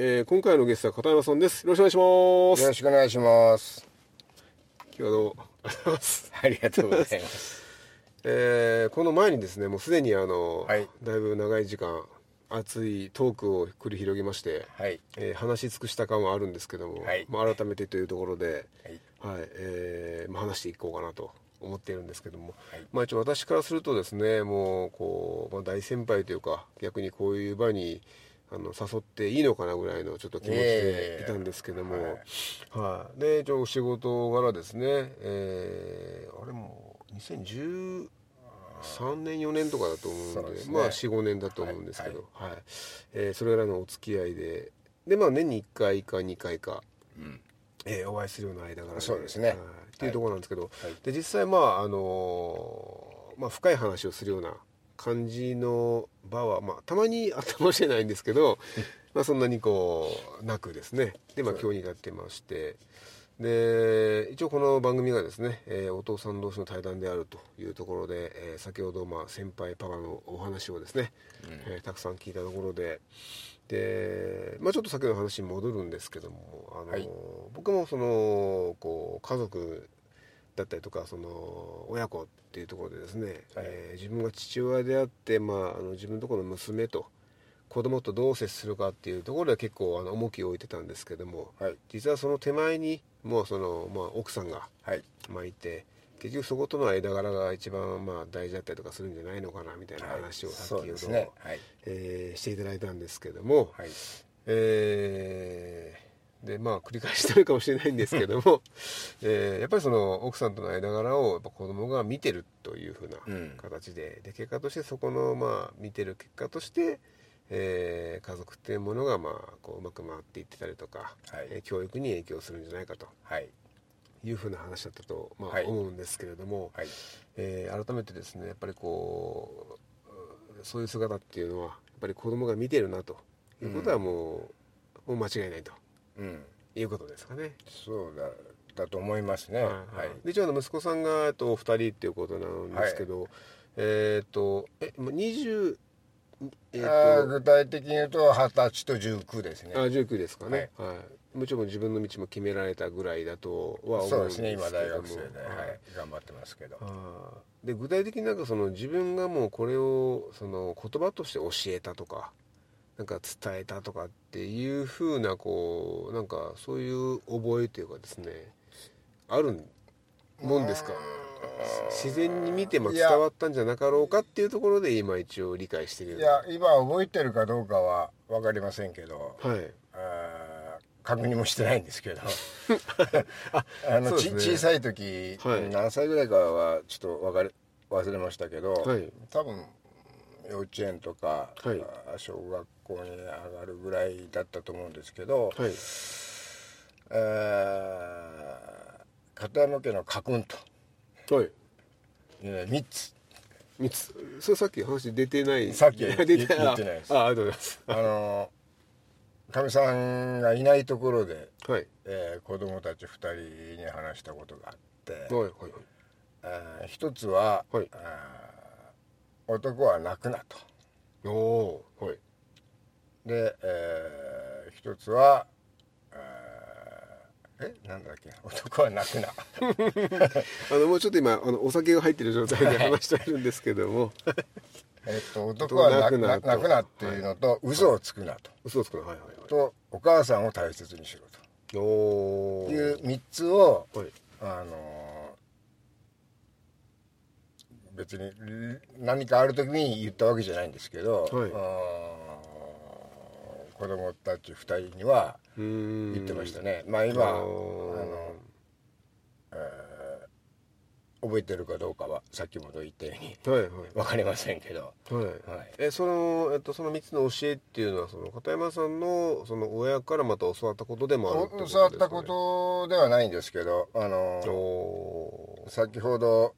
えー、今回のゲストは片山さんです。よろしくお願いします。よろしくお願いします。今日はどうもありがとうございます？ありがとうございます。えー、この前にですね、もうすでにあの、はいだいぶ長い時間熱いトークを繰り広げまして、はい。えー話し尽くした感はあるんですけども、はいまあ改めてというところで、はい。はい、えーまあ話していこうかなと思っているんですけども、はいまあ一応私からするとですね、もうこう、まあ、大先輩というか逆にこういう場にあの誘っていいのかなぐらいのちょっと気持ちでいたんですけども、えはい、で一応お仕事柄ですね、えーあれも2013年4年とかだと思うんでね。まあ45年だと思うんですけど、はいえーそれぐらいのお付き合いで。でまあ年に1回か2回か、うん。えーお会いするような間柄で。そうですね。はい。っていうところなんですけど、はい。で実際まああのーまあ、深い話をするような感じの場は、まあ、たまにあったかもしれないんですけど まあそんなにこうなくですね。で、まあ、今日になってまして。で一応この番組がですね、えーお父さん同士の対談であるというところで、えー先ほどまあ先輩パパのお話をですね、えーたくさん聞いたところで。で、まあ、ちょっと先の話に戻るんですけどもあの、はい。僕もそのこう家族だったりとかその親子っていうところでですね、はいえー自分が父親であって、まあ、あの自分のところの娘と子供とどう接するかっていうところでは結構あの重きを置いてたんですけどもはい。実はその手前にもうその、まあ、奥さんが、はい。まあ、いて結局そことの間柄が一番まあ大事だったりとかするんじゃないのかなみたいな話をそう先ほど、ですね。はい。えーしていただいたんですけども、はい。えーでまあ繰り返してるかもしれないんですけども、えーやっぱりその奥さんとの間柄をやっぱ子供が見てるというふうなうん。形で,、で結果としてそこのまあ見てる結果として、えー家族っていうものがまあこううまく回っていってたりとか、はい。えー教育に影響するんじゃないかと。はい。いうふうな話だったと、まあはい。思うんですけれども、はい。えー改めてですねやっぱりこうそういう姿っていうのはやっぱり子供が見てるなということはもう,、もう間違いないとうん。いうことですかね。そうだ。だと思いますね。ははいい。で一応あの息子さんがえっとお二人っていうことなんですけど、えっ、とえもう20えーと具体的に言うと二十歳と十九ですねあ。19ですかね、はいもちろん自分の道も決められたぐらいだとは思うんですけどもそうですね。今大学生で、はいはい、頑張ってますけど。で具体的になんかその自分がもうこれをその言葉として教えたとかなんか伝えたとかっていうふうなこうなんかそういう覚えというかですねあるもんですか？自然に見ても伝わったんじゃなかろうかっていうところで今一応理解してるいや、今覚えてるかどうかはわかりませんけど。はい。あー確認もしてないんですけど。あの、ね。小さい時、はい。何歳ぐらいかはちょっとわかれ忘れましたけど、はい。多分幼稚園とか、はい。あ小学校に上がるぐらいだったと思うんですけど、はい。えー片山家の家訓とはい。いうのは3つ。三つ。それさっき話出てない。さっき出て言言ってないです。ああありがとうございます。あのかみさんがいないところで、はい。えー子供たち2人に話したことがあって、はいはいえー一つは、はい。あー男は泣くなと。おおはいで、えー一つはえなんだっけ？男は泣くな。あのもうちょっと今あのお酒が入ってる状態で話してるんですけども。えっと男は泣くな泣くなっていうのと、嘘をつくなと、嘘をつくのはいはいとお母さんを大切にしろはいおいう3つをはい。あの別に何かある時に言ったわけじゃないんですけど、はい子供たち2人には言ってましたね、まあ今あの、え覚えてるかどうかはさっきも言ったようにはいはい。分かりませんけど。はい、はい。えその、えっと、その3つの教えっていうのはその片山さんのその親からまた教わったことでもあるってことですか、ね、教わったことではないんですけどあのお先ほど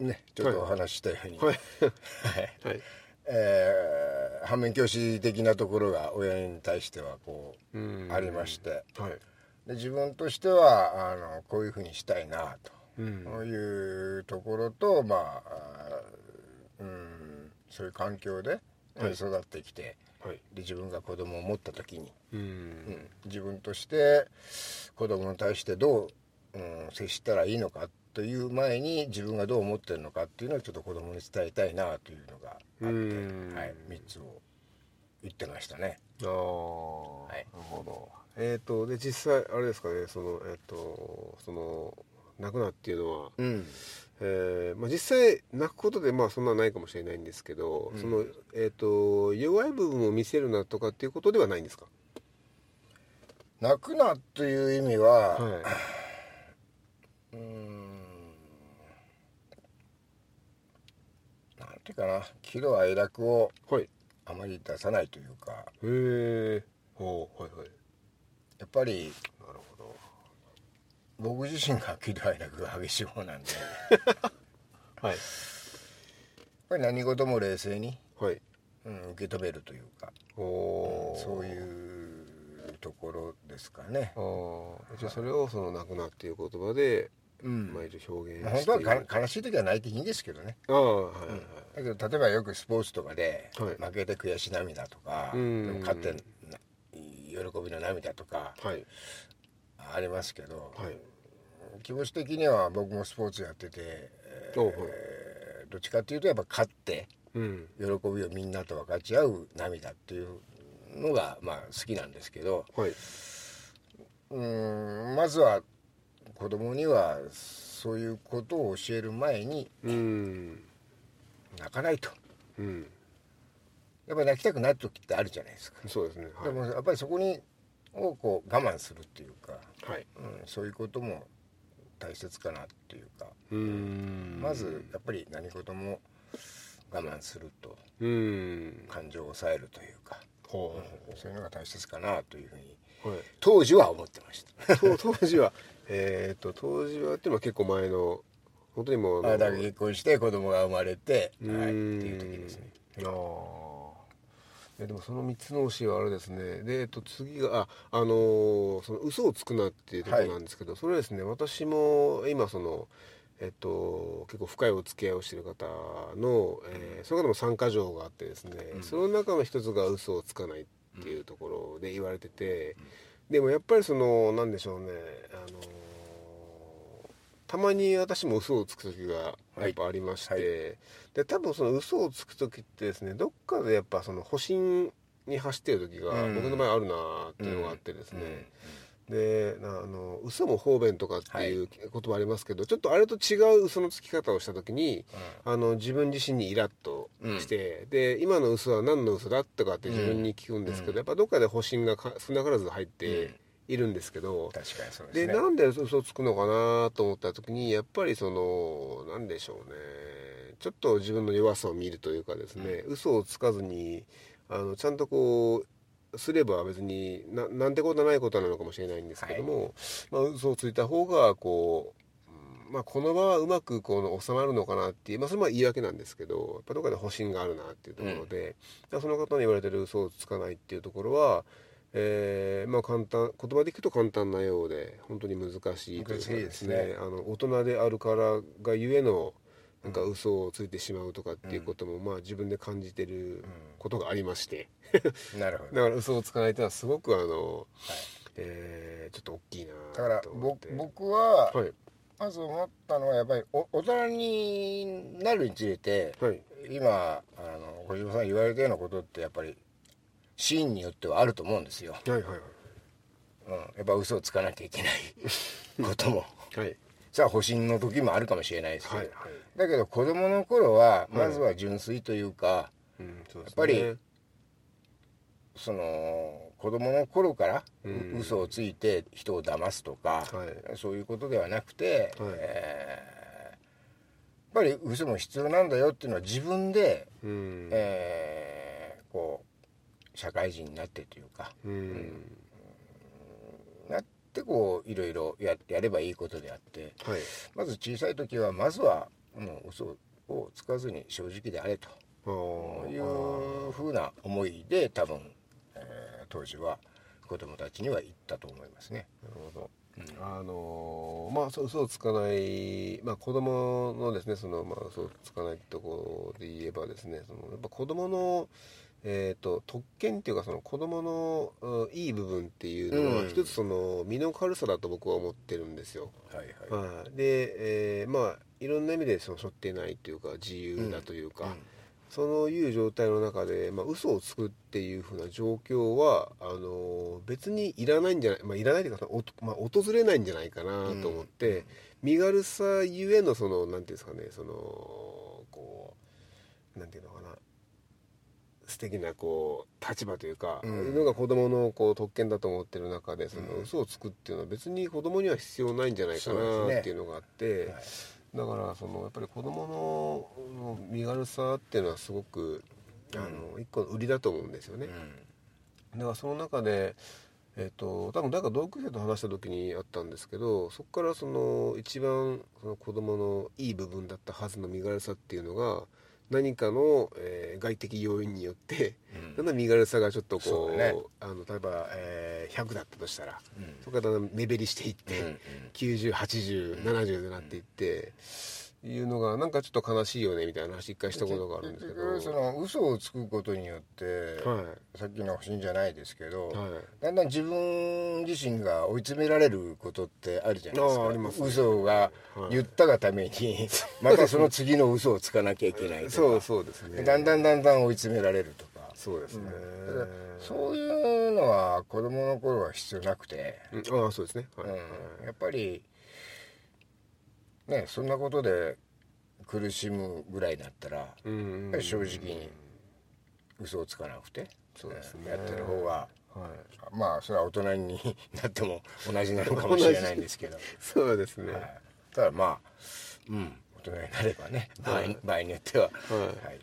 ねちょっとお話ししたように、ーはい。はい。はい。えー反面教師的なところが親に対してはこううん。ありまして。はい。で自分としてはあのこういうふうにしたいなと、いうところとまあうんそういう環境ではい。育ってきて、はい。で自分が子供を持った時に、うん。うん自分として子供に対してどう、うん、接したらいいのかという前に自分がどう思ってるのかっていうのをちょっと子供に伝えたいなというのがあって、うん。はい、3つを言ってましたね。ああ、い。なるほど。えっ、とで実際あれですかねそのえっ、とその泣くなっていうのは、うん。えーまあ、実際泣くことでまあそんなないかもしれないんですけど、そのえっ、と弱い部分を見せるなとかっていうことではないんですか？泣くなという意味は、はうーんなんていうかな喜怒哀楽をいはい。へあまり出さないというか。えほうはいはい。やっぱりなるほど。僕自身が喜怒哀楽が激しい方なんで。やっはいぱり何事も冷静に、はい。うん、受け止めるというか、おー。そういうところですかね。あ。ー。じゃあそれをその泣くなっていう言葉で、うん。まあ、表現本当はか悲しい時は泣いていいんですけどね。ああはいはい。はい、だけど例えばよくスポーツとかではい。負けて悔し涙とか、うん。でも勝ってな喜びの涙とかはい。ありますけど、はい。気持ち的には僕もスポーツやってて、はい。どっちかっていうとやっぱ勝ってうん。喜びをみんなと分かち合う涙っていうのがまあ好きなんですけどはい。うんまずは子供にはそういうことを教える前にうん。泣かないと。うん。やっぱり泣きたくなる時ってあるじゃないですか、そうですね。はい。でもやっぱりそこにをこう我慢するっていうか、はい。うん、そういうことも大切かなっていうか、うん。まずやっぱり何事も我慢するとうん。感情を抑えるというか、ほそういうのが大切かなというふうにうはい。当時は思ってました。と当時はえっと当時はっていうのは結構前の本当にもうあだから結婚して子供が生まれて、うはい、ってんいう時ですね。ああえでもその3つの教えはあれですね。で、えっと、次がああのーその嘘をつくなっていうところなんですけど、それはですね私も今そのえっと、結構深いお付き合いをしている方の、えーその方も3箇条があってですね、その中の一つが嘘をつかないっていうところで言われてて、でもやっぱりそのなんでしょうね。あのたまに私も嘘をつく時がやっぱありまして、はい。で多分その嘘をつく時ってですねどっかでやっぱその保身に走ってる時がうん。僕の場合あるなっていうのがあってですね、でなあの嘘も方便とかっていう言葉ありますけど、ちょっとあれと違う嘘のつき方をした時に、あの自分自身にイラッとして、で今の嘘は何の嘘だとかって自分に聞くんですけど、やっぱどっかで保身がか少なからず入っているんですけど、確かにそうでですね。なんで嘘つくのかなと思った時にやっぱりそのなんでしょうね。ちょっと自分の弱さを見るというかですね、嘘をつかずにあのちゃんとこうすれば別にななんてことはないことなのかもしれないんですけども、まあ、嘘をついた方がこう、うんまあ、この場はうまくこの収まるのかなっていう、まあ、それは言い訳なんですけどやっぱどっかで保身があるなっていうところで、だからその方に言われてる嘘をつかないっていうところはえーまあ簡単言葉で聞くと簡単なようで本当に難しいというかですね。あの大人であるからがゆえのなんか嘘をついてしまうとかっていうことも、まあ自分で感じてることがありまして、なるほど。だから嘘をつかないというのはすごくあの、えーちょっと大きいなだから僕ははいまず思ったのはやっぱりお大人になるにつれて、はい。今あの小島さん言われたようなことってやっぱりシーンによってはあると思うんですよ、はいはいはい。うん、やっぱ嘘をつかなきゃいけないことも。はい。さあ保身の時もあるかもしれないですけど、はいはいだけど子供の頃はまずは純粋というか、うんそうね。やっぱりその子供の頃から嘘をついて人を騙すとか、はい。そういうことではなくて、はい。えーぱり嘘も必要なんだよっていうのは自分で、うん。えーこう社会人になってというかうん。なってこういろいろややればいいことであってはい。まず小さい時はまずはもう嘘をつかずに正直であれというふうな思いで多分、えー当時は子供たちには言ったと思いますね。なるほど。あのーまあ嘘をつかない、まあ、子供のですねその、まあ、嘘をつかないところで言えばですねそのやっぱ子供のえー、と特権っていうかその子供のうんいい部分っていうのは、うん一つその身の軽さだと僕は思ってるんですよ。はいはいはい、で、えーまあいろんな意味でその背負ってないというか自由だというか、うんそういう状態の中で、まあ、嘘をつくっていうふうな状況はあの別にいらないんじゃない、まあ、いらないというか、おとまあ、訪れないんじゃないかなと思って、身軽さゆえのそのなんていうんですかねそのこうなんていうのかな素敵なこう立場というか、うん。いうのが子供のこう特権だと思ってる中でそのうん。嘘をつくっていうのは別に子供には必要ないんじゃないかなっていうのがあって。はいだからそのやっぱり子供のの身軽さっていうのはすごくあの、一個の売りだと思うんですよね、だからその中でえっ、と多分誰か同級生と話した時にあったんですけどそこからその一番その子供のいい部分だったはずの身軽さっていうのが何かの、えー外的要因によって、うん。だんだん身軽さがちょっとこうね。あの例えば、えー100だったとしたら、うん。そこからだんだん目減りしていって、うんうん。908070になっていって、いうのがなんかちょっと悲しいよねみたいな話一回したことがあるんですけど。その嘘をつくことによって、はい。さっきの信じゃないですけど、はい。だんだん自分自身が追い詰められることってあるじゃないですか。ありますね。嘘がはい。言ったがために、またその次の嘘をつかなきゃいけないとか。そうそうですね。だんだんだんだん追い詰められるとか。そうですね、だからそういうのは子供の頃は必要なくて、うん。ああそうですね。はい、うん。やっぱりねそんなことで苦しむぐらいだったら、うんうん正直に嘘をつかなくてそうですね。やってる方がはい。まあそれは大人になっても同じなのかもしれないんですけど、そうですね、はい。ただまあうん大人になればね場合,、場合によっては、はい。はい。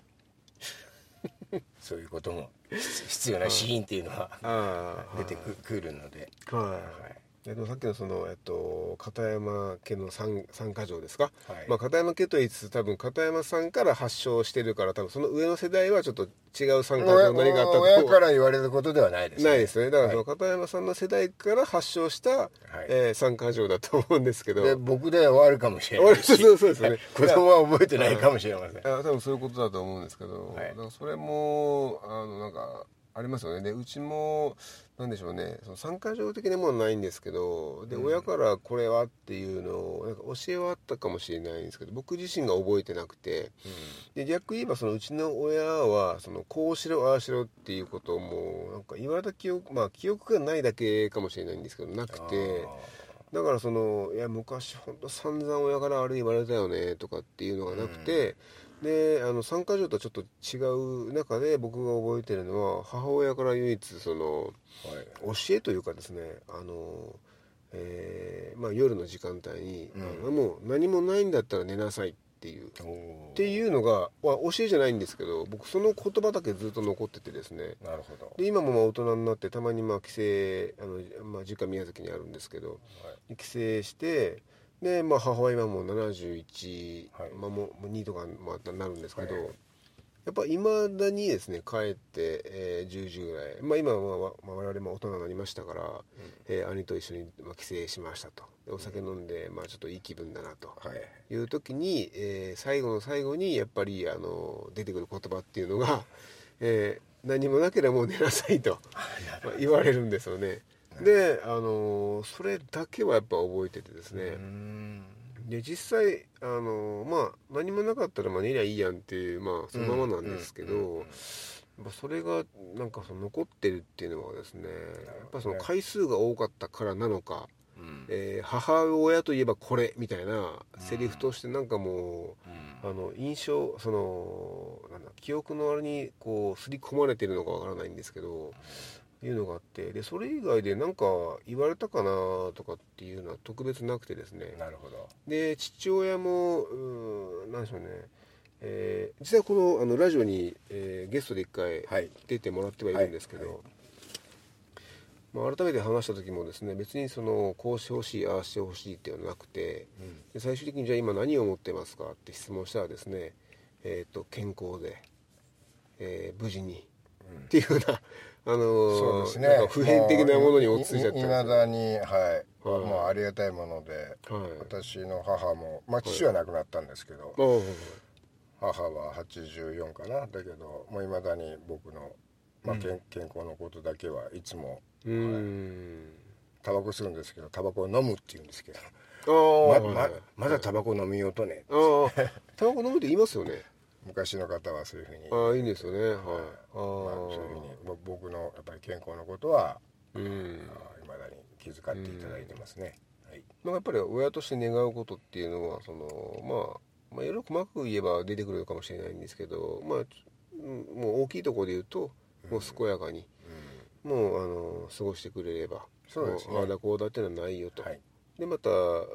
そういうことも必要なシーンっていうのは出てくくるので、はいえでもさっきのその、えっと、片山家の三三箇条ですか、はい。まあ、片山家と言いつつ多分片山さんから発症してるから多分その上の世代はちょっと違う三箇条何があったと。親から言われることではないですないですね。だからそのは片山さんの世代から発症した、えー三箇条だと思うんですけど。で僕で終わるかもしれない。しそうそうです。よね 子供は覚えてないかもしれません。あ多分そういうことだと思うんですけど、はい。それもあのなんかありますよね。でうちもなんでしょうね。その参加条的なものはないんですけどで、親からこれはっていうのをなんか教えはあったかもしれないんですけど僕自身が覚えてなくてで逆に言えばそのうちの親はそのこうしろああしろっていうことをもうなんか言われた記憶まあ記憶がないだけかもしれないんですけどなくて。だからそのいや昔本当散々親からあれ言われたよねとかっていうのがなくて、であの参加条とはちょっと違う中で僕が覚えてるのは母親から唯一そのはい。教えというかですねあの、えーまあ、夜の時間帯に、うん。もう何もないんだったら寝なさいっていう。っていうのが、まあ、教えじゃないんですけど僕その言葉だけずっと残っててですね。なるほど。で今もまあ大人になってたまにまあ帰省あの、まあ、実家宮崎にあるんですけど、帰省してで、まあ、母親今もう71、はい。まあ、もうもう2とかまあなるんですけど、はい。やっぱいまだにですね帰って、えー10時ぐらい、まあ、今は、まあまあ、我々も大人になりましたから、えー兄と一緒に、まあ、帰省しましたと。でお酒飲んで、まあ、ちょっといい気分だなと。はい。いう時に、えー最後の最後にやっぱりあの出てくる言葉っていうのが、えー何もなければもう寝なさいと。まあ言われるんですよねであのそれだけはやっぱ覚えててですね、うん。で実際あのまあ何もなかったらまあ寝りゃいいやんっていうまあそのままなんですけど、うんうんうんまあそれがなんかその残ってるっていうのはですねやっぱその回数が多かったからなのか、うん。えー母親といえばこれみたいなセリフとしてなんかもう、あの印象そのなんだ記憶のあれにこう刷り込まれてるのかわからないんですけどいうのがあってでそれ以外で何か言われたかなとかっていうのは特別なくてですね。なるほど。で父親もうーんなんでしょうね、えー実際このあのラジオに、えーゲストで一回はい。出てもらってはいるんですけど、はい。まあ、改めて話した時もですね別にそのこうしてほしいああしてほしいっていうのはなくて、で最終的にじゃあ今何を思ってますかって質問したらですね、えー、と健康で、えー無事に、っていうような、あのーそうですね。普遍的なものに落ち着いちゃったんいまだにはい、はい。もうありがたいもので、はい。私の母もまあ父は亡くなったんですけど、はい。母は84かな。だけどもういまだに僕の、まあ健健康のことだけはいつもうーん。タバコ吸うんですけどタバコを飲むって言うんですけど。まままだタバコ飲みようとね。タバコ飲むって言いますよね昔の方はそういうふうに。ああいいんですよね。はい。ああ、まあ、そういうふうにぼ僕のやっぱり健康のことはうん。いまだに気遣っていただいてますね、はい、まあやっぱり親として願うことっていうのはそのまあまあいろいろ細かく言えば出てくるかもしれないんですけどまあうんもう大きいところで言うともう健やかに、もうあの過ごしてくれればそうですね。もああだこうだっていうのはないよと、はい。でまた、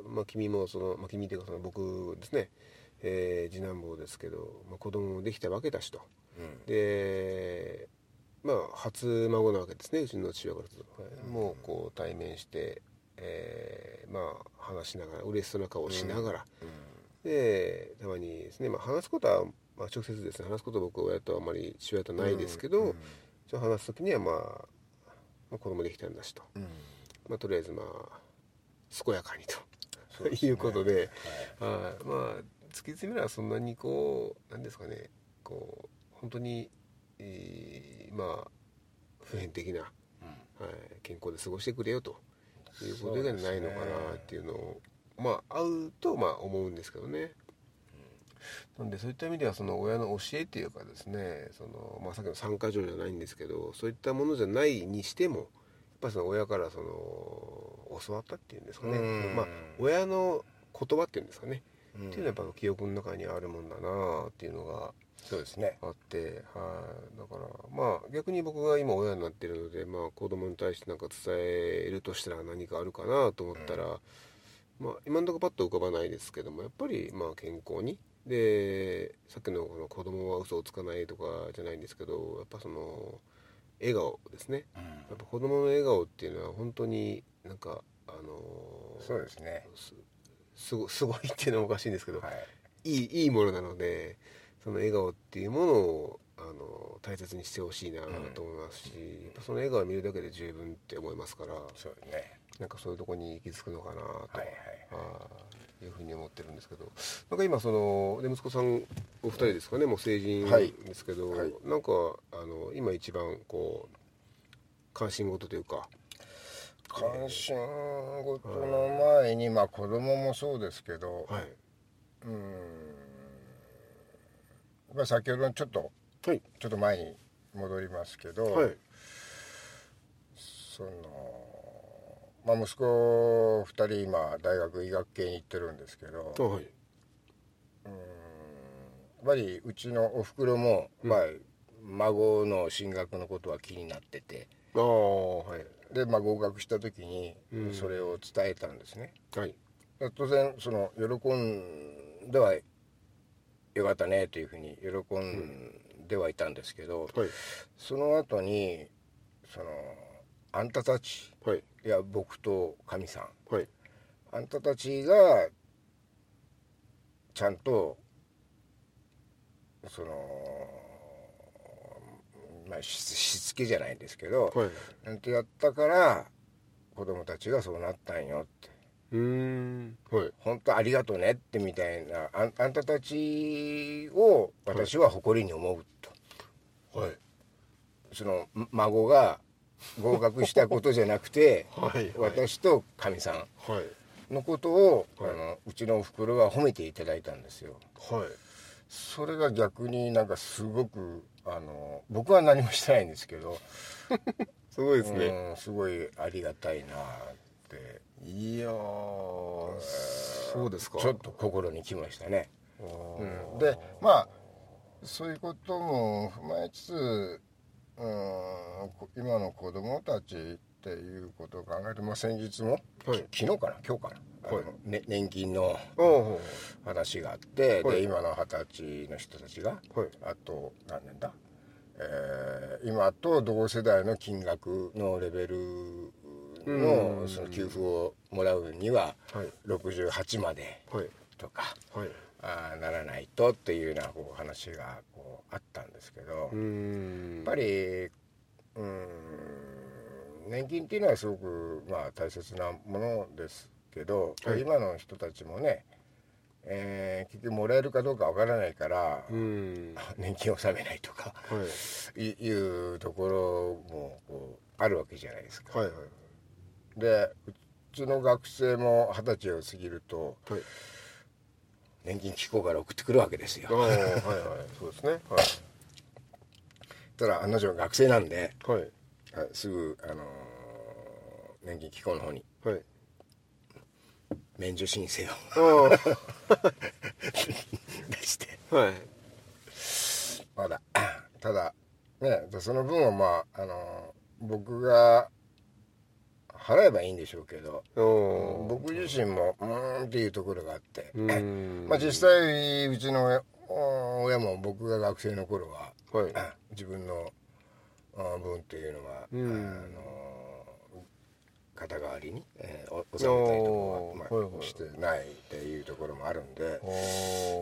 まあ、君もその、まあ、君というかその僕ですね、えー次男坊ですけど、まあ、子供もできたわけだしと、うん。でまあ初孫なわけですねうちの父親からすると、はい。もうこう対面して、えーまあ話しながら嬉しそうな顔をしながら、でたまにですね、まあ、話すことは、まあ、直接ですね話すことは僕親とはあまり父親とはないですけど、うん。ちょっと話す時には、まあ、まあ子供できたんだしと、うん。まあ、とりあえずまあ健やかにとね。いうことで、はい。まあ突き詰めればそんなにこうなんですかねこう本当に、えーまあ普遍的な、はい、健康で過ごしてくれよということじゃないのかなっていうのをまあ合うとまあ思うんですけどね。なんでそういった意味ではその親の教えっていうかですねその、まあ、さっきの参加条じゃないんですけどそういったものじゃないにしてもやっぱりその親からその教わったっていうんですかね、うん。まあ、親の言葉っていうんですかね、うん。っていうのはやっぱ記憶の中にあるもんだなっていうのがそうですね。あって、はい、だからまあ逆に僕が今親になってるので、まあ、子供に対して何か伝えるとしたら何かあるかなと思ったら、まあ、今のところパッと浮かばないですけどもやっぱりまあ健康に。でさっきのこの子供は嘘をつかないとかじゃないんですけどやっぱその笑顔ですね。やっぱ子供の笑顔っていうのは本当になんかあのそうですねすすご すごいっていうのはおかしいんですけど、はい。いいいいものなのでその笑顔っていうものをあの大切にしてほしいなと思いますし、やっぱその笑顔を見るだけで十分って思いますからそうね。なんかそういうとこに行き着くのかなと、はいはいあーいうふうに思ってるんですけど。なんか今そので息子さんお二人ですかねもう成人はいですけど、はい。なんかあの今一番こう関心事というか関心事の前にまあ子供もそうですけど、はい。まあ先ほどのちょっとはい。ちょっと前に戻りますけど、はい。そのまあ息子2人今大学医学系に行ってるんですけどあはい。やっぱりうちのおふくろも、まあ、孫の進学のことは気になってて。ああはいで、まあ、合格した時にそれを伝えたんですね、はい。当然その喜んではよかったねというふうに喜んではいたんですけど、はい。その後にそのあんたたちはい。いや僕とかみさん。はい。あんたたちがちゃんとそのまあししつけじゃないんですけど、はい。なんてやったから子供たちがそうなったんよって。うーん。はい。本当ありがとうねってみたいなあんあんたたちを私は誇りに思うと、はい。そのん孫が合格したことじゃなくて はい。私とかみさんはい。のことを、はい。あのうちのおふくろは褒めていただいたんですよ。はい。それが逆になんかすごくあの僕は何もしてないんですけど すごいですね、うんすごいありがたいなって。いやーそうですか。ちょっと心にきましたね、うん。でまあそういうことも踏まえつつうんこ今の子供たちっていうことを考えて、まあ、先日も、はい。き昨日かな？今日かな、ね、年金の話があって、はい。で今の二十歳の人たちが、はい。あと何年だ、えー今と同世代の金額のレベルうん。のその給付をもらうにははい。68まではい。とか、はい。あーならないとっていうようなこう話がこうあったんですけど、やっぱりうん年金っていうのはすごくまあ大切なものですけど、はい。今の人たちもね、えー結局もらえるかどうかわからないから、うん。年金を納めないとかはい。いいうところもこうあるわけじゃないですか。はいはいでうちの学生も二十歳を過ぎるとはい。年金機構から送ってくるわけですよ。ああ。はいはい。そうですね。はい。ただ案の定学生なんではい。あすぐ、あのー年金機構の方にはい免除申請を。あ 出して。あはい。まだ。ただねその分はまあ、あのー僕が払えばいいんでしょうけどお僕自身もうーんっていうところがあって、まあ、実際うちの親親も僕が学生の頃は、はい。あ 自分のあ分っていうのは、うん。あの肩代わりに、えーお納めたりとかは、まあはいはいしてないっていうところもあるんで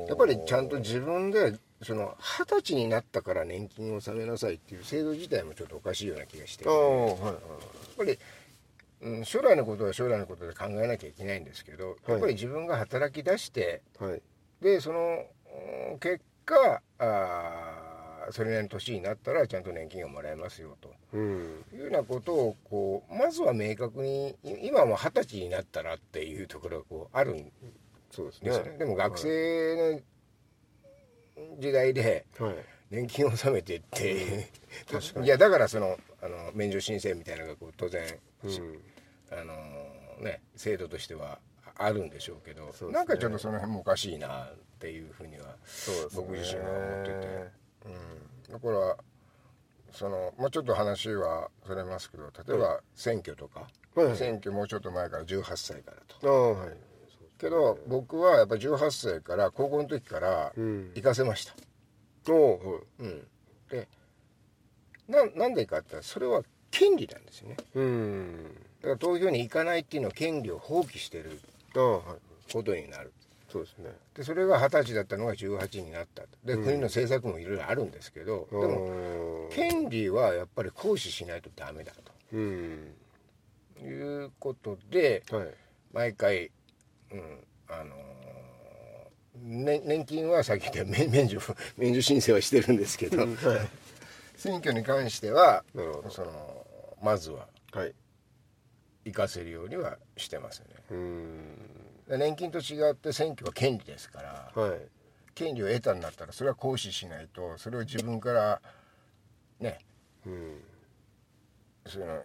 やっぱりちゃんと自分でその二十歳になったから年金を納めなさいっていう制度自体もちょっとおかしいような気がしてああやっはいはい。ぱり、うん、将来のことは将来のことで考えなきゃいけないんですけど、やっぱり自分が働き出してはい。でそのうん結果あーそれなりの年になったらちゃんと年金がもらえますよと。うん。いうようなことをこうまずは明確にい今も二十歳になったらっていうところがこうあるんそうですね。でねでも学生の時代ではい。年金を納めてって、いやだからそのあの免除申請みたいなのがこう当然、うん。あのね制度としてはあるんでしょうけどそうね。なんかちょっとその辺もおかしいなっていうふうには僕自身は思ってて、うん、だからその、まあ、ちょっと話はそれますけど例えば選挙とか、はいはい。選挙もうちょっと前から18歳からと。ああはい。けど僕はやっぱ18歳から高校の時からうん。行かせました、おおはい。うん、でななんでかって言ったらそれは権利なんですよね。うん。だから投票に行かないっていうのは権利を放棄してることになるそうですね。でそれが二十歳だったのが18になったで、国の政策もいろいろあるんですけど、でもも権利はやっぱり行使しないとダメだうん。ということではい。毎回、うんあのーね年金はさっき言った免免除免除申請はしてるんですけど、はい。選挙に関してはそのまずははい。行かせるようにはしてますね。うん。で年金と違って選挙は権利ですからはい。権利を得たんだったらそれは行使しないとそれを自分からねうん。その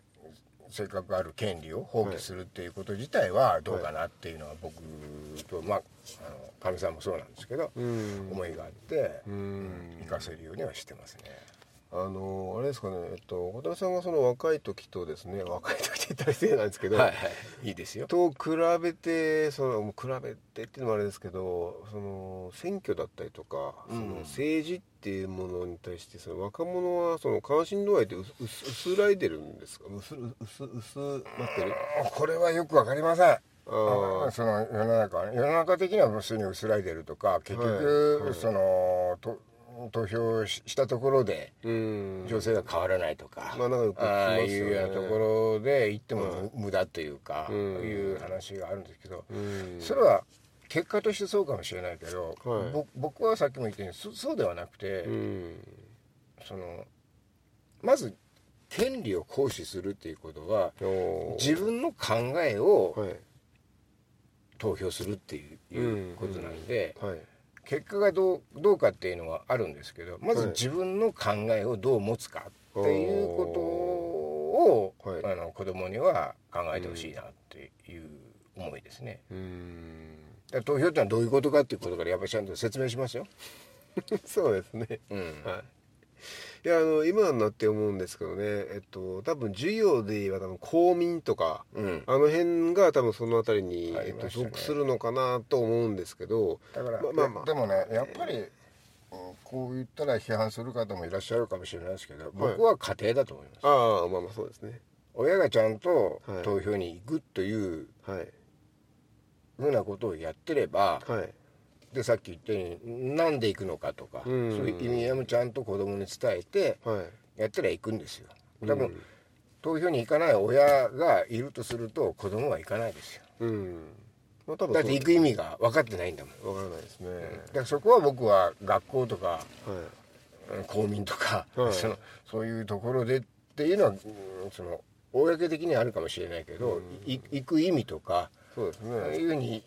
せっかくある権利を放棄するっていうこと自体はどうかなっていうのは僕とまあかみさんもそうなんですけど、うん。思いがあって、うん。行かせるようにはしてますね。あのあれですかねえっと小田さんがその若い時とですね 若い時って言ったら失礼なんですけど、はい、い。いですよ。と比べてその比べてっていうのもあれですけどその選挙だったりとか、うん。その政治っていうものに対してその若者はその関心度合いって薄薄薄らいでるんですか？薄薄薄なってる？これはよくわかりません。あー。その世の中世の中的には普通に薄らいでるとか結局、はい。はい。そのと投票ししたところでうん。情勢が変わらないとか、まあなんかああいうようなところで言ってもはい無駄というか、うん。いう話があるんですけど、うん。それは結果としてそうかもしれないけど、僕はさっきも言ったようにそそうではなくて、うん。そのまず権利を行使するっていうことは自分の考えをはい。投票するっていう,、いうことなんで、はい結果がどうどうかっていうのはあるんですけどまずはい。自分の考えをどう持つかっていうことを、はい。あの子供には考えてほしいなっていう思いですね。うん。投票ってのはどういうことかっていうことからやっぱりちゃんと説明しますよ。そうですね。うん。はいいやあの今になって思うんですけどねえっと多分授業で言えば多分公民とか、うん。あの辺が多分その辺りに、えっと、属するのかなと思うんですけどだから、まあまあまあ。ででもねやっぱり、うんこう言ったら批判する方もいらっしゃるかもしれないですけど僕は家庭だと思います、ああまあまあそうですね。親がちゃんとはい。投票に行くというはい。ふうなことをやってれば、はいでさっき言ったようになんで行くのかとか、うんそういう意味合いもちゃんと子供に伝えてはい。やったら行くんですよ。多分、うん投票に行かない親がいるとすると子供は行かないですよ。うん。まあ多分だって行く意味が分かってないんだもん。くわからないですね、だからそこは僕は学校とかはい。うん公民とか、はい。そのそういうところでっていうのは、うんその公的にはあるかもしれないけど、い行く意味とかそうですね。いうふうに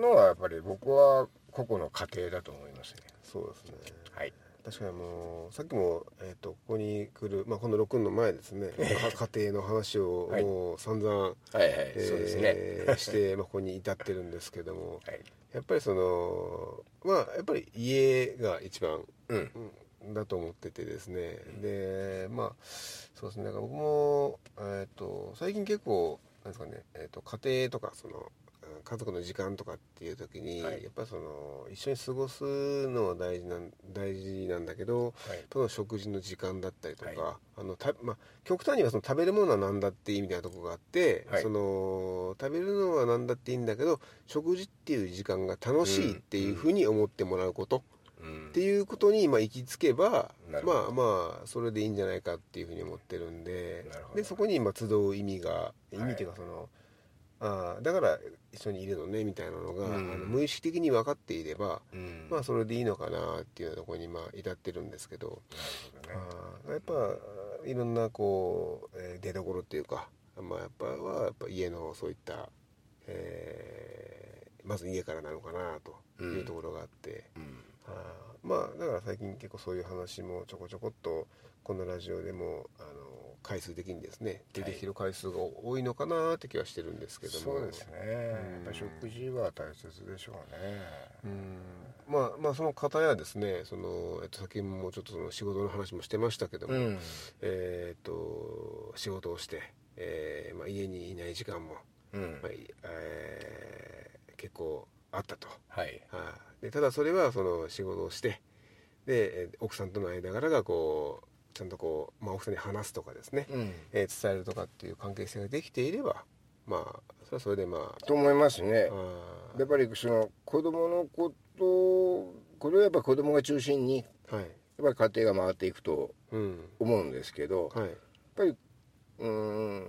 のはやっぱり僕は個々の家庭だと思いますね。そうですね。はい。確かにもうさっきも、えー、とここに来る、まあ、この録音の前ですね。か家庭の話をはい。もう散々、はいはい、そうですね。えーして、まあ、ここに至ってるんですけども。はい。やっぱりそのまあやっぱり家が一番うん。うんだと思っててですね。でまあそうですね。だから僕も、えー、と最近結構なんですかね、えー、と家庭とかそのうん家族の時間とかっていう時に、はい。やっぱりその一緒に過ごすのは大事なん大事なんだけど、はい。その食事の時間だったりとか、はあのたまあ、極端にはその食べるものは何だっていいみたいなところがあって、はい。その食べるのは何だっていいんだけど食事っていう時間が楽しいっていうふうに思ってもらうこと、うん。っていうことにまあ行き着けばまあまあそれでいいんじゃないかっていうふうに思ってるんででそこにまあ集う意味が意味っていうかその、ああだから一緒にいるのねみたいなのが、うん。あの無意識的に分かっていれば、うん。まあそれでいいのかなっていうところにまあ至ってるんですけど、どね。あーやっぱいろんなこう、えー出どころっていうかまあやっぱはやっぱ家のそういった、えーまず家からなのかなというところがあって、うん。あーまあだから最近結構そういう話もちょこちょこっとこのラジオでもあの回数的にですね出てきてる回数が多いのかなって気はしてるんですけども。そうですね。やっぱ食事は大切でしょうね。うん。まあまあその方やですねその、えっと、先もちょっとその仕事の話もしてましたけども、うん。えーっと仕事をして、えーまあ、家にいない時間も、うん。まあいえー結構あったと、はい。はい。でただそれはその仕事をしてでえー奥さんとの間柄がこうちゃんとこう、まあ、奥さんに話すとかですね、うん。えー伝えるとかっていう関係性ができていればまあそれはそれでまあ。と思いますね。あやっぱりその子供のことこれはやっぱ子供が中心にーはい。やっぱり家庭が回っていくとうん。思うんですけど、やっはいぱりうーん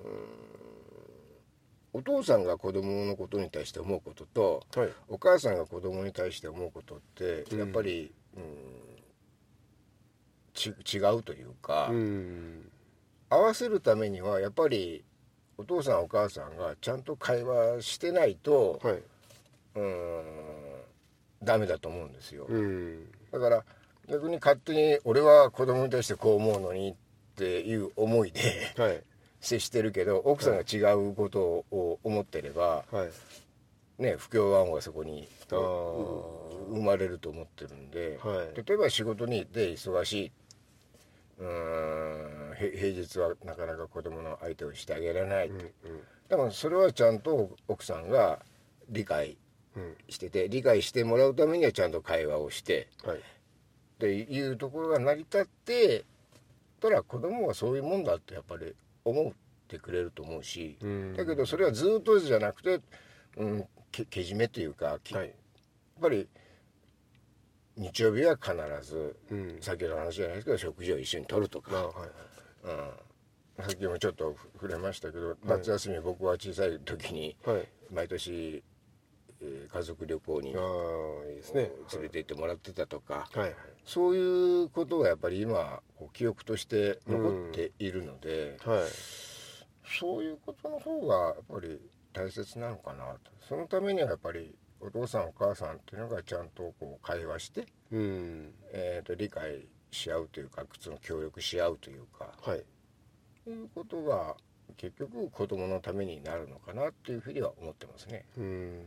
お父さんが子供のことに対して思うこととはい。お母さんが子供に対して思うことってうん。やっぱり、うんち違うというか、うん。合わせるためにはやっぱりお父さんお母さんがちゃんと会話してないと、はい。うんダメだと思うんですよ、うん。だから逆に勝手に俺は子供に対してこう思うのにっていう思いではい。接してるけど奥さんが違うことを思ってれば、はい。ね、不協和音がそこに生まれると思ってるんで、はい。例えば仕事にで忙しいうーん。へ平日はなかなか子供の相手をしてあげられない。と、うんうん。でもそれはちゃんと奥さんが理解うん。してて理解してもらうためにはちゃんと会話をして。はい。っていうところが成り立ってたら子供はそういうもんだってやっぱり思ってくれると思うし、うん。だけどそれはずっとじゃなくて、うん、けけじめというか、きはい。やっぱり日曜日は必ず、うん。先ほどの話じゃないですけど食事を一緒にとるとか、まあはいうん、さっきもちょっと触れましたけど、夏休み僕は小さい時にはい。毎年、えー家族旅行にああいいですね。連れて行ってもらってたとか、はいはい。そういうことがやっぱり今こう記憶として残っているので、はい。そういうことの方がやっぱり大切なのかなと。そのためにはやっぱりお父さんお母さんっていうのがちゃんとこう会話して、うん。えー、と理解し合うというかその協力し合うというかはい。そういうことが結局子供のためになるのかなっていうふうには思ってますね。うん。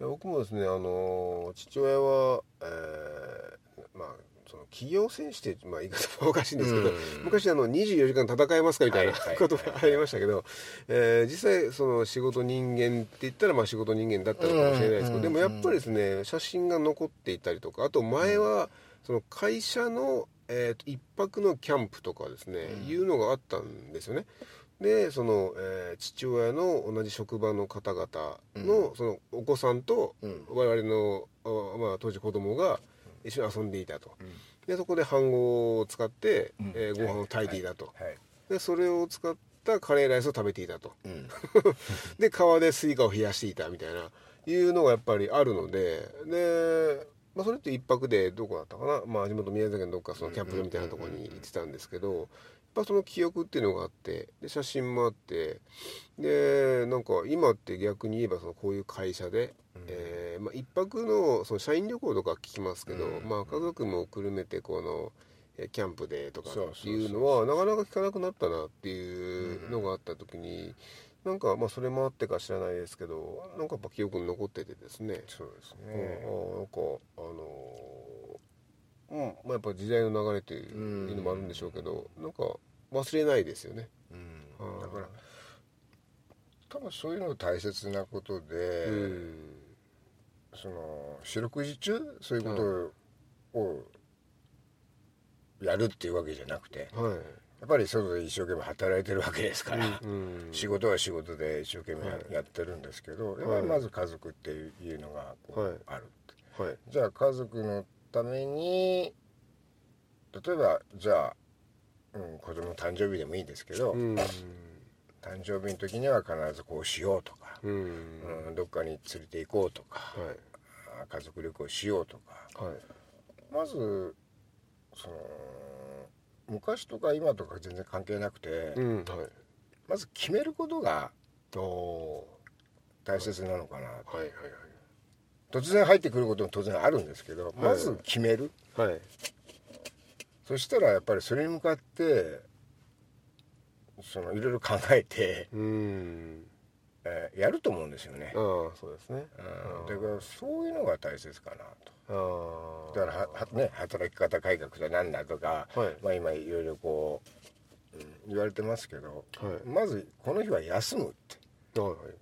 いや僕もですねあの父親は、えーまあその企業戦士って、まあ、言い方はおかしいんですけど、うん。昔あの24時間戦えますかみたいなことがありましたけど、えー実際その仕事人間って言ったらまあ仕事人間だったのかもしれないですけど、うんでもやっぱりですね写真が残っていたりとかあと前はその会社の、えーと一泊のキャンプとかですね、いうのがあったんですよね。でその、えー父親の同じ職場の方々の,、そのお子さんとうん。我々の、あまあ、当時子供が一緒に遊んでいたと、でそこで飯盒を使って、うん。えーご飯を炊いていたと、はい。でそれを使ったカレーライスを食べていたと。うん。で川でスイカを冷やしていたみたいないうのがやっぱりあるのでで、まあ、それって一泊でどこだったかな、まあ、地元宮崎県のどっかそのキャンプ場みたいなところに行ってたんですけどぱその記憶っていうのがあってで写真もあってでなんか今って逆に言えばそのこういう会社で、えーまあ、一泊のその社員旅行とか聞きますけど、うん。まあ、家族もくるめてこのえーキャンプでとかっていうのはなかなか聞かなくなったなっていうのがあった時に、なんかまあそれもあってか知らないですけどなんかやっぱ記憶に残っててですね、そうですうん。ね、あーなんかあのーうん。まあ、やっぱ時代の流れというのもあるんでしょうけど、なんか忘れないですよね。うん。うん。だから多分そういうの大切なことで、うん。その四六時中？そういうことをやるっていうわけじゃなくてはい。やっぱり外で一生懸命働いてるわけですから、うん。仕事は仕事で一生懸命や,、ってるんですけどやっぱりまず家族っていうのがこう、はい。あるはい。じゃあ家族のために例えばじゃあ、うん、子供の誕生日でもいいですけど、うん。誕生日の時には必ずこうしようとか、うん。うん、どっかに連れて行こうとか、はい。あ家族旅行しようとか。はい。まずその昔とか今とか全然関係なくて、うんはい。まず決めることが大切なのかな、ーはいはい突然入ってくることも当然あるんですけど、まず決める。はい。はいそしたらやっぱりそれに向かってそのいろいろ考えて、うん。えーやると思うんですよね。あ、あそうですね。うん、だからそういうのが大切かなと。ああ。だからははね働き方改革だなんだとか、はい。まあ、今いろいろこう、うん言われてますけど、はい。まずこの日は休むって。はい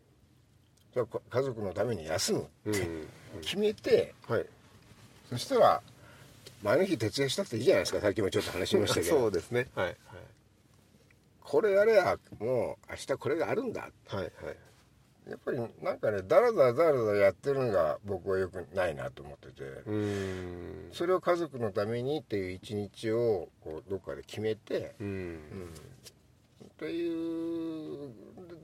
じゃ家族のために休むってうん決めて、はい。そしたら前の日徹夜したっていいじゃないですか。さっきもちょっと話しましたけど。そうですね。はいこれやればもう明日これがあるんだ。はいはい。はいやっぱりなんかねだらだらだらだらやってるのが僕はよくないなと思ってて、それを家族のためにっていう一日をこうどっかで決めて、うん。っていう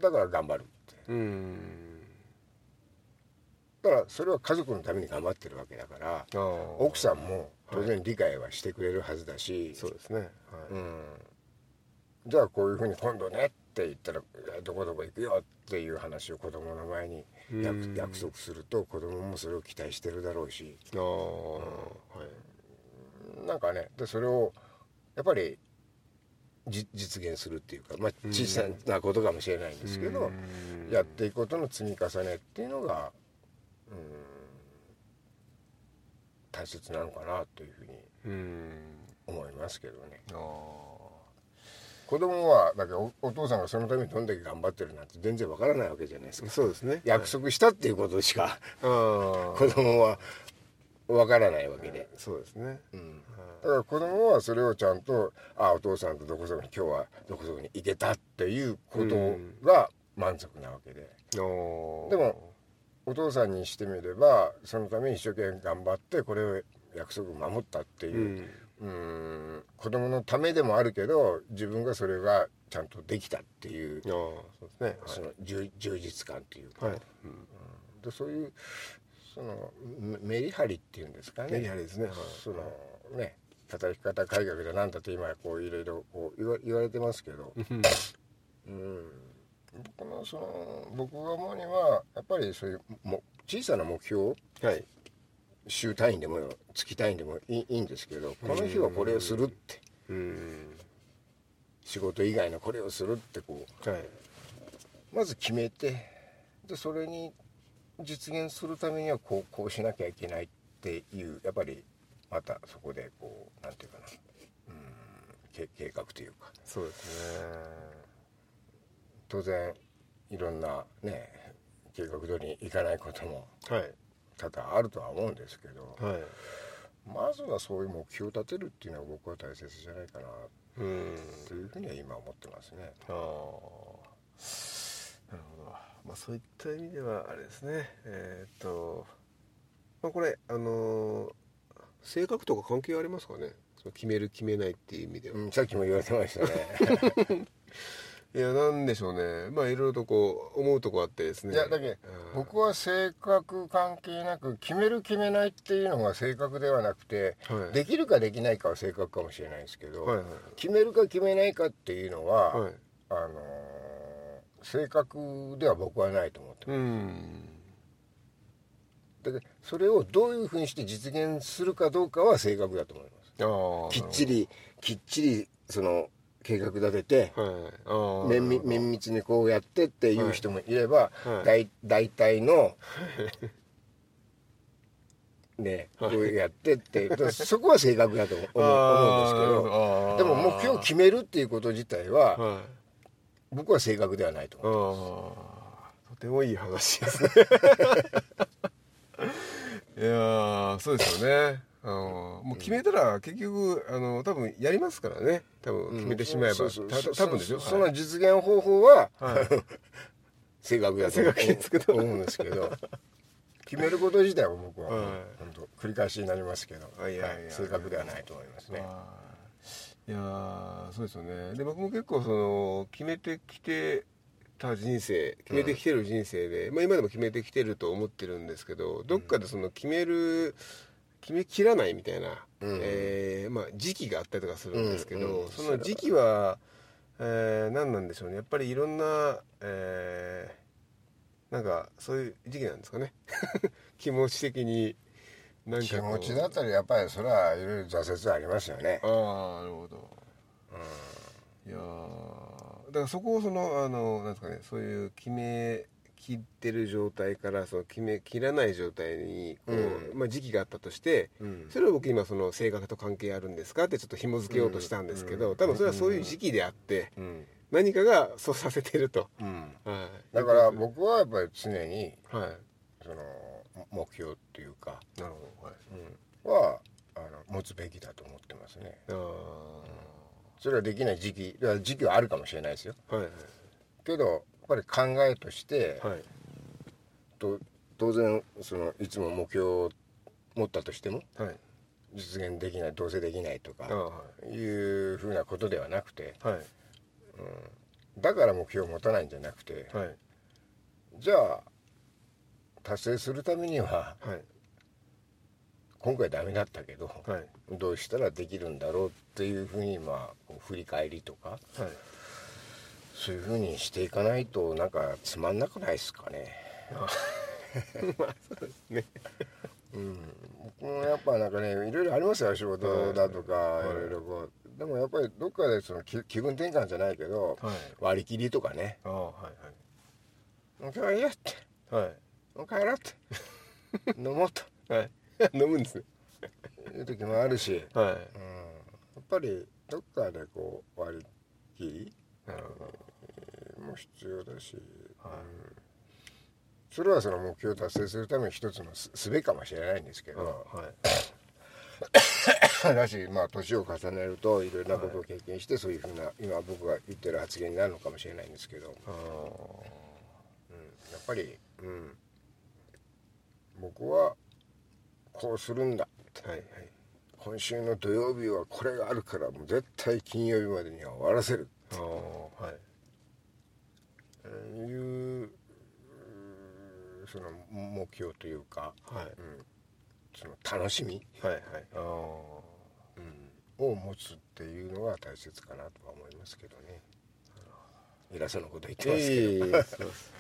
だから頑張るって。うんだからそれは家族のために頑張ってるわけだから奥さんも当然理解はしてくれるはずだし、そうですね。はい。うん、じゃあこういうふうに今度ねって言ったらどこどこ行くよっていう話を子供の前に約束すると子供もそれを期待してるだろうし。ああはい。なんかねでそれをやっぱりじ実現するっていうか、まあ、小さなことかもしれないんですけどうん。やっていくことの積み重ねっていうのがうん大切なのかなというふうにうん。思いますけどね。ああ子供はだけどおお父さんがそのためにどんだけ頑張ってるなんて全然わからないわけじゃないですか。そうですね。約束したっていうことしかああ 子供はわからないわけで、そうですね。うん、だから子供はそれをちゃんと「あお父さんとどこそこに今日はどこそこに行けた」っていうことが満足なわけで。ああでもお父さんにしてみればそのために一生懸命頑張ってこれを約束を守ったっていうう、ん。うん子供のためでもあるけど自分がそれがちゃんとできたっていうそうですね。その充充実感っていうか、はい。でそういうそのメメリハリっていうんですかね。メリハリですね。はい。そのね働き方改革だなんだって今こういろいろこう言わ言われてますけど、うん、僕のその僕が思うにはやっぱりそういうも小さな目標はい。週単位でも月単位でもいいいいんですけどこの日はこれをするって。うん。仕事以外のこれをするってこうはい。まず決めてでそれに実現するためにはこうこうしなきゃいけないっていうやっぱりまたそこでこうなんていうかなうんけ計画というか。そうですね当然いろんなね計画通りにいかないこともはい。多々あるとは思うんですけどはい。まずはそういう目標を立てるっていうのは僕は大切じゃないかなうん。というふうには今思ってますね。ああなるほど。まあそういった意味ではあれですね。えーっとまあこれあのー性格とか関係ありますかね？その決める決めないっていう意味では、うん、さっきも言われてましたね。いやなんでしょうね。まあいろいろとこう思うとこあってですね。いやだけ僕は性格関係なく決める決めないっていうのが性格ではなくて、はい。できるかできないかは性格かもしれないですけど、はいはい。決めるか決めないかっていうのは、はい。あのー性格では僕はないと思ってます。うん。だけどそれをどういうふうにして実現するかどうかは性格だと思います。きっちりきっちりその計画立ててはい。綿密綿密にこうやってっていう人もいれば、はい。大大体の ねこうやってってそこは正確だと思う 思うんですけどでも目標を決めるっていうこと自体ははい。僕は正確ではないと思う。ああとてもいい話ですね。いやーそうですよねあのもう決めたら結局あの多分やりますからね。多分決めてしまえば、そうそうた多分でそそのはい実現方法は、はい。正確だと思うんですけど。決めること自体は僕は、はい。本当繰り返しになりますけど、はい。正確ではないと思いますね。はいいやーそうですよね。で僕も結構その決めてきてた人生決めてきてる人生で、まあ、今でも決めてきてると思ってるんですけどどっかでその決める決めきらないみたいな、うんえーまあ、時期があったりとかするんですけど、うんうんその時期は、えー何なんでしょうね。やっぱりいろんな、えーなんかそういう時期なんですかね。気持ち的になんか気持ちだったらやっぱりそれはいろいろ挫折ありますよね。ああなるほど、いやー。だからそこをそのあのなんですかねそういう決め切ってる状態からその決め切らない状態にこう、うん。まあ、時期があったとして、うん。それを僕今その性格と関係あるんですか？ってちょっと紐付けようとしたんですけど、多分それはそういう時期であって、うん。何かがそうさせてると、うん。はい、だから僕はやっぱり常にはい。その目標っていうか、なるほうんはあの持つべきだと思ってますね。どはいそれはできない時期時期はあるかもしれないですよ。あーはい。けどぱり考えとして、はい。はいと当然そのいつも目標を持ったとしてもはい。実現できないどうせできないとかい。いうふうなことではなくてはい。だから目標を持たないんじゃなくてはい。じゃあ達成するためにははい。今回ダメだったけどはい。どうしたらできるんだろうっていうふうにまあ振り返りとかはいそういうふうにしていかないとなんかつまんなくないですかね。まあそうですね。うん、僕もやっぱなんかねいろいろありますよ仕事だとかはい。い。ろいろこう。でもやっぱりどっかでその気気分転換じゃないけどはい。割り切りとかね。ああはいもう今日はいいやって。はい。もう帰ろうって。飲もうと。はい。飲むんですね。いう時もあるし、うん、はいやっぱりどっかでこう割り切りなるほども必要だし、はい。うん。それはその目標を達成するための一つのす術かもしれないんですけど、はい。だしまあ年を重ねるといろいろなことを経験して、そういうふうな今僕が言ってる発言になるのかもしれないんですけど、うん、あやっぱり、うん、僕はこうするんだあはいはい。今週の土曜日はこれがあるからもう絶対金曜日までには終わらせるああはい。というその目標というか、はい。うん、その楽しみ、はいはい。あうん、を持つっていうのが大切かなとは思いますけどね。偉そうなこと言ってあますけど、いえいえそうです。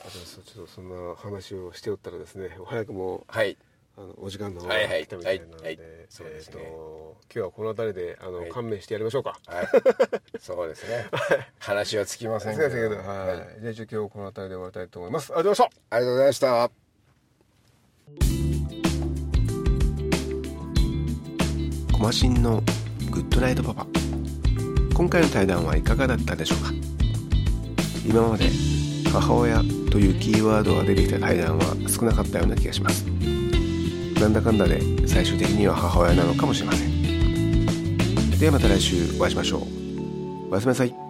あとそうちょっとそんな話をしておったらですね早くもはいあのお時間の方がはいはい来たみたいなので、はいはいそうですね。えーと今日はこの辺りであの、はい。勘弁してやりましょうか。はい、そうですね。話はつきませんけど、はい。はい。じゃあ一応今日この辺りで終わりたいと思います。ありがとうございました。ありがとうございました。コマシンのグッドナイトパパ。今回の対談はいかがだったでしょうか？今まで母親というキーワードが出てきた対談は少なかったような気がしますなんだかんだで最終的には母親なのかもしれません。ではまた来週お会いしましょう。おやすみなさい。